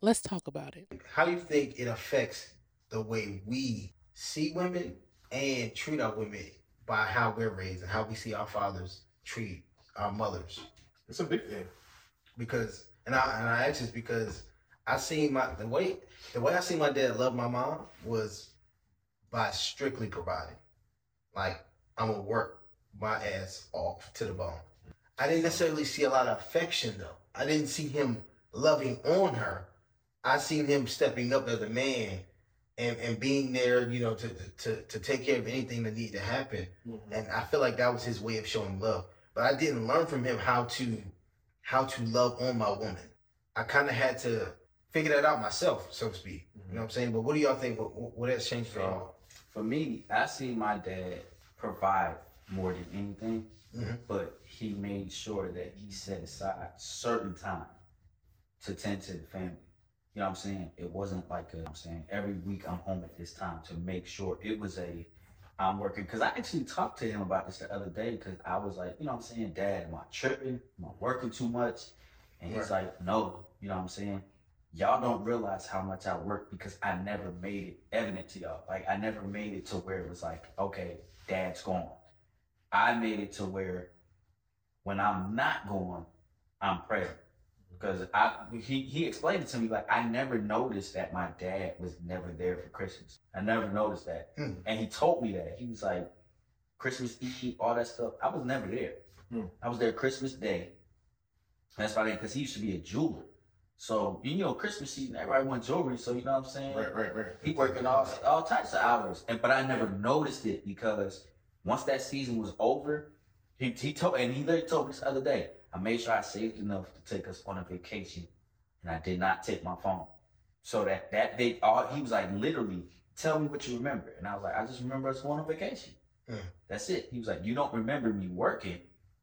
Let's talk about it. How do you think it affects the way we see women and treat our women by how we're raised and how we see our fathers treat our mothers? It's a big thing. Because and I and I ask this because I seen my the way the way I seen my dad love my mom was by strictly providing. Like I'm gonna work my ass off to the bone. I didn't necessarily see a lot of affection though. I didn't see him loving on her. I seen him stepping up as a man and, and being there, you know, to, to to take care of anything that needed to happen. Mm-hmm. And I feel like that was his way of showing love. But I didn't learn from him how to how to love on my woman. I kind of had to figure that out myself, so to speak. You know what I'm saying? But what do y'all think? What, what has changed for y'all? For me, I see my dad provide more than anything, Mhm. but he made sure that he set aside certain time to tend to the family. You know what I'm saying? It wasn't like a, I'm saying every week I'm home at this time to make sure it was a I'm working because I actually talked to him about this the other day because I was like, you know what I'm saying, Dad, am I tripping? Am I working too much? And he's like, no, you know what I'm saying? Y'all don't realize how much I work because I never made it evident to y'all. Like I never made it to where it was like, okay, dad's gone. I made it to where when I'm not going, I'm present. Because I he he explained it to me like I never noticed that my dad was never there for Christmas. I never noticed that. Hmm. And he told me that. He was like, Christmas Eve, all that stuff. I was never there. Hmm. I was there Christmas Day. That's why because he used to be a jeweler. So you know, Christmas season, everybody wants jewelry. So you know what I'm saying? Right, right, right. He working all all types of hours, and but I never noticed it because once that season was over, he he told and he literally told me this other day. I made sure I saved enough to take us on a vacation, and I did not take my phone. So that that day, all he was like, literally, tell me what you remember, and I was like, I just remember us going on vacation. Mm. That's it. He was like, you don't remember me working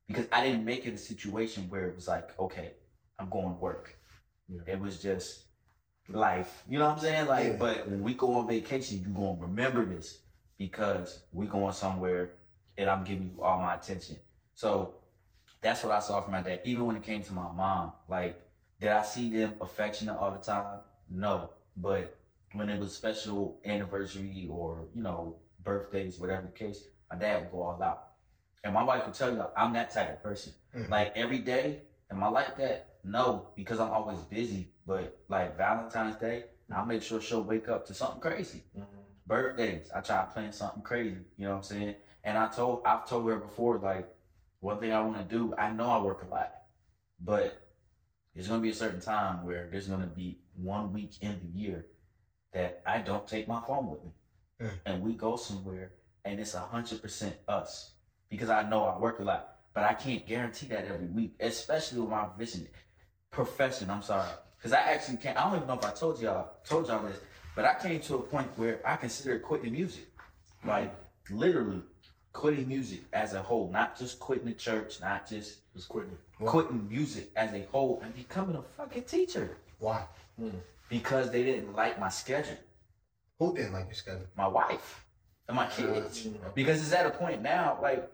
because I didn't make it a situation where it was like, okay, I'm going to work. Yeah. It was just life. You know what I'm saying? Like, Yeah. but when we go on vacation, you gonna remember this because we going somewhere and I'm giving you all my attention. So that's what I saw from my dad. Even when it came to my mom, like, did I see them affectionate all the time? No. But when it was special anniversary or, you know, birthdays, whatever the case, my dad would go all out. And my wife would tell you, I'm that type of person. Mhm. Like every day, am I like that? No, because I'm always busy. But like Valentine's Day, I'll make sure she'll wake up to something crazy. Birthdays, I try to plan something crazy. You know what I'm saying? And I told, I've told her before, like, one thing I want to do. I know I work a lot, but there's gonna be a certain time where there's gonna be one week in the year that I don't take my phone with me, Mm. and we go somewhere, and it's a hundred percent us because I know I work a lot, but I can't guarantee that every week, especially with my vision profession. I'm sorry, because I actually can't. I don't even know if I told y'all told y'all this, but I came to a point where I considered quitting music, like literally quitting music as a whole, not just quitting the church, not just Just quitting. Why? quitting music as a whole and becoming a fucking teacher Why? because they didn't like my schedule, Who didn't like your schedule? my wife and my kids. Mm. Because it's at a point now, like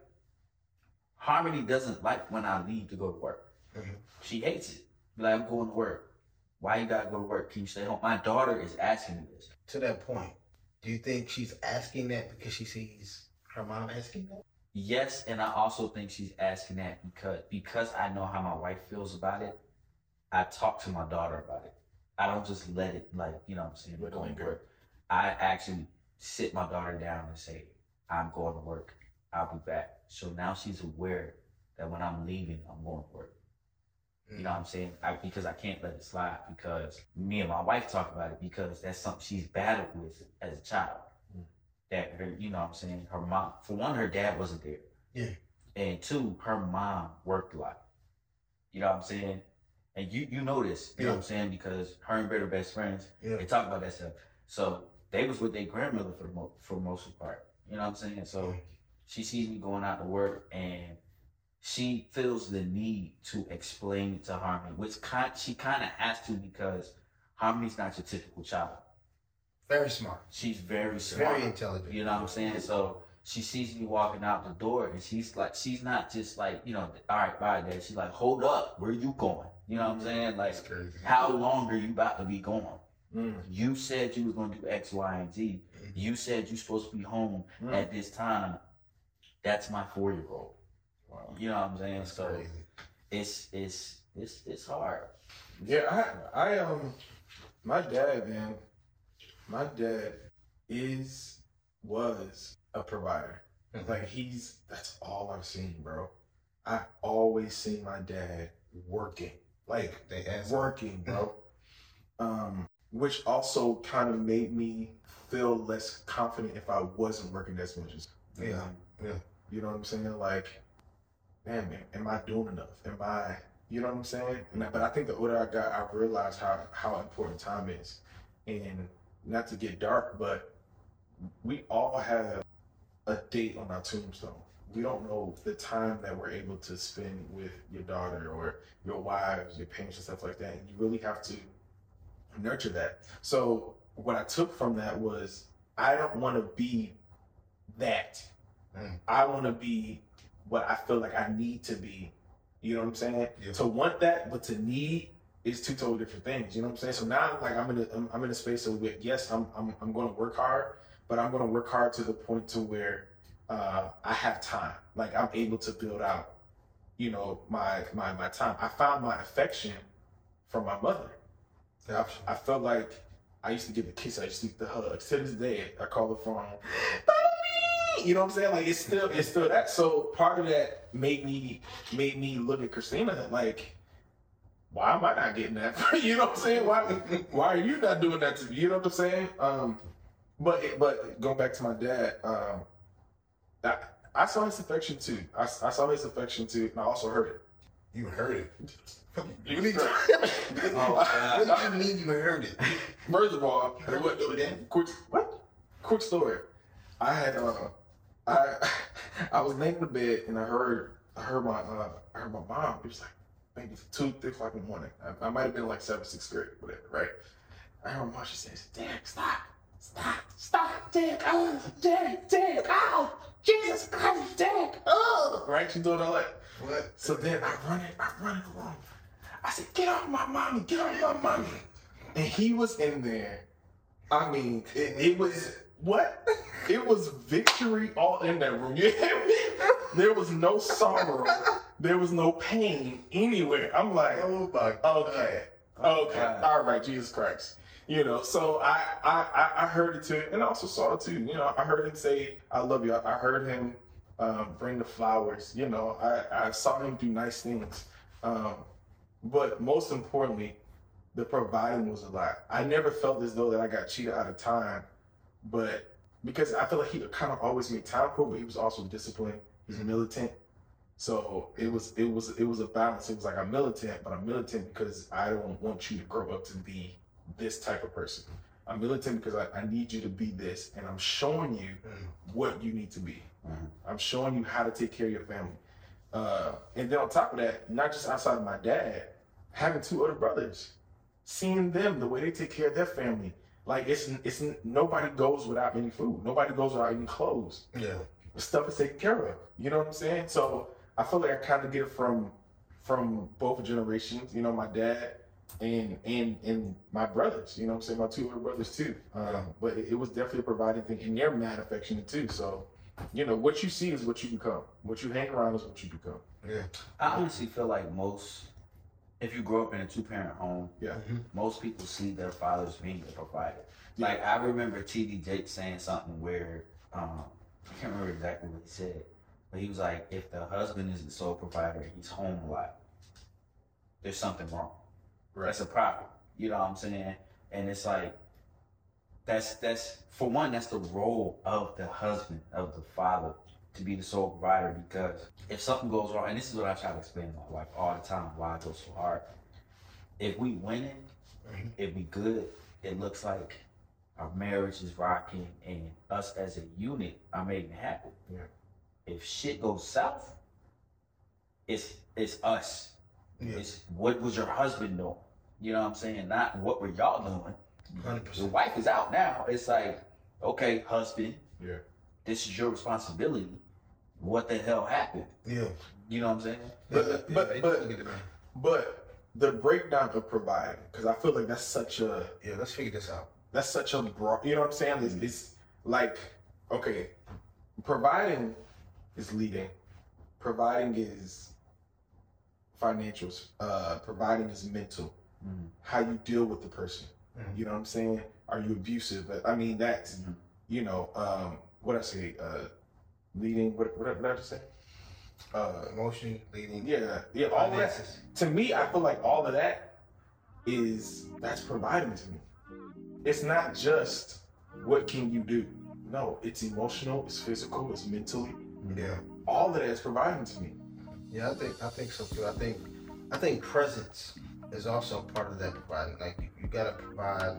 Harmony doesn't like when I leave to go to work. Mhm. She hates it. Like, I'm going to work. Why you gotta go to work? Can you stay home? My daughter is asking me this. To that point, do you think she's asking that because she sees her mom asking that? Yes, and I also think she's asking that because because I know how my wife feels about it. I talk to my daughter about it. I don't just let it like you know what I'm saying Let it go to work. I actually sit my daughter down and say, I'm going to work. I'll be back. So now she's aware that when I'm leaving, I'm going to work. You know mm. what I'm saying? I, because I can't let it slide because me and my wife talk about it because that's something she's battled with as a child. That her, you know what I'm saying? Her mom, for one, her dad wasn't there. Yeah. And two, her mom worked a lot. You know what I'm saying? And you you know this, you know what I'm saying? Because her and Britt are best friends. Yeah. They talk about that stuff. So they was with their grandmother for the mo- for most of the part. You know what I'm saying? So she sees me going out to work and she feels the need to explain it to Harmony, which kind she kind of has to because Harmony's not your typical child. Very smart. She's very smart. Very intelligent. You know what I'm saying? So she sees me walking out the door and she's like, she's not just like, you know, all right, bye, dad. She's like, hold up, where you going? You know what I'm saying? Like, how long are you about to be gone? Mm. You said you was gonna do X, Y, and Z. You said you're supposed to be home Mm. at this time. That's my four year old. Wow. You know what I'm saying? That's so crazy. it's it's it's it's hard. Yeah, I, I um, my dad, man, my dad is was a provider. Mhm. Like he's that's all I've seen, bro. I always seen my dad working, like They working, bro. Um, which also kind of made me feel less confident if I wasn't working as much as Yeah, yeah. You know what I'm saying? Like, man, man, am I doing enough? Am I, you know what I'm saying? And I, but I think the older I got, I realized how how important time is, and not to get dark, but we all have a date on our tombstone. We don't know the time that we're able to spend with your daughter or your wives, your parents, and stuff like that. And you really have to nurture that. So what I took from that was I don't want to be that. Mm. I want to be what I feel like I need to be. You know what I'm saying? Yeah. To want that, but to need is two totally different things. You know what I'm saying? So now, like, I'm in a, I'm, I'm in a space of yes, I'm, I'm, I'm going to work hard, but I'm going to work hard to the point to where uh, I have time. Like, I'm able to build out, you know, my, my, my time. I found my affection from my mother. I, I felt like I used to give the kiss. I used to give the hugs. To this day, I call the phone. You know what I'm saying? Like it's still it's still that. So part of that made me made me look at Christina like, why am I not getting that? you know what I'm saying? Why why are you not doing that to me? You know what I'm saying? Um, but but going back to my dad, um, I, I saw his affection too. I, I saw his affection too, and I also heard it. You heard it. What do you, Oh, what do you mean you heard it? First of all, Heard what Dan? quick what? Quick story. I had uh I I was laying in the bed and I heard I heard my uh I heard my mom. It was like maybe two, three o'clock in the morning. I, I might have been like seven, sixth grade, whatever, right? I heard she says, Derek, stop, stop, stop, Derek, oh, Derek, Derek, oh, Jesus Christ, Derek, oh right? She doing all that. What? So then I run it, I run it room. I said, get off my mommy, get off my mommy. And he was in there. I mean, it, it was what? It was victory all in that room. You hear me? There was no sorrow. There was no pain anywhere. I'm like, Oh my okay, okay, God. all right, Jesus Christ. You know, so I, I I- heard it too, and I also saw it too. You know, I heard him say, "I love you." I heard him um, bring the flowers. You know, I, I saw him do nice things. Um, but most importantly, the providing was a lot. I never felt as though that I got cheated out of time, but because I feel like he kind of always made time for, it, but he was also disciplined. He's militant. So it was it was it was a balance. It was like I'm militant, but I'm militant because I don't want you to grow up to be this type of person. I'm militant because I, I need you to be this, and I'm showing you Mm. what you need to be. Mhm. I'm showing you how to take care of your family. Uh, and then on top of that, not just outside of my dad, having two other brothers, seeing them the way they take care of their family. Like it's it's nobody goes without any food. Nobody goes without any clothes. Yeah. Stuff is taken care of. You know what I'm saying? So I feel like I kind of get it from from both generations. You know, my dad and and and my brothers. You know what I'm saying? My two older brothers too. Um, but it, it was definitely a providing thing, and they're mad affectionate too. So you know, what you see is what you become. What you hang around is what you become. Yeah. I honestly feel like most, if you grow up in a two parent home, Yeah. most people see their fathers being the provider. Like I remember TD Jakes saying something where um, I can't remember exactly what he said, but he was like, if the husband is the sole provider, he's home a lot. There's something wrong. Right. That's a problem. You know what I'm saying? And it's like that's that's for one, that's the role of the husband, of the father, to be the sole provider because if something goes wrong, and this is what I try to explain to my wife all the time why I go so hard. If we winning, Mhm. if we good, it looks like our marriage is rocking and us as a unit are making it happen. Yeah. If shit goes south, it's it's us. Yeah. It's what was your husband doing? You know what I'm saying? Not what were y'all doing. Hundred The percent. wife is out now. It's like, okay, husband, Yeah. this is your responsibility. What the hell happened? Yeah. You know what I'm saying? But- but- they but- do get it, man. But the breakdown of providing because I feel like that's such a Yeah, let's figure this out. that's such a broad. You know what I'm saying? It's, it's like okay, providing is leading, providing is financials, uh, providing is mental. Mhm. How you deal with the person. Mhm. You know what I'm saying? Are you abusive? But I mean, that's Mhm. you know, um, what I say, uh, leading. What, what, what did I just say? Uh, Emotion, leading, yeah, yeah. All that. To me, I feel like all of that is that's providing to me. It's not just what can you do. No, it's emotional, it's physical, it's mentally. Yeah. All of that is providing to me. Yeah, I think I think so too. I think I think presence is also part of that providing. Like you, you gotta provide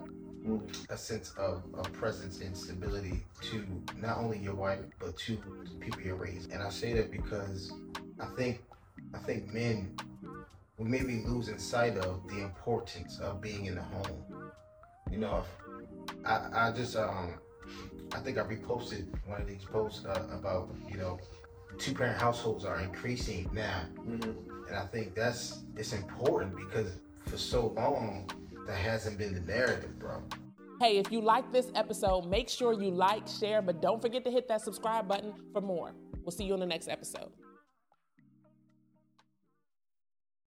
a sense of, of presence and stability to not only your wife but to people you're raising. And I say that because I think I think men we may be losing sight of the importance of being in the home. You know, I I just um I think I reposted one of these posts uh, about you know two parent households are increasing now Mm-hmm. and I think that's it's important because for so long that hasn't been the narrative, bro. Hey, if you like this episode, make sure you like, share, but don't forget to hit that subscribe button for more. We'll see you on the next episode.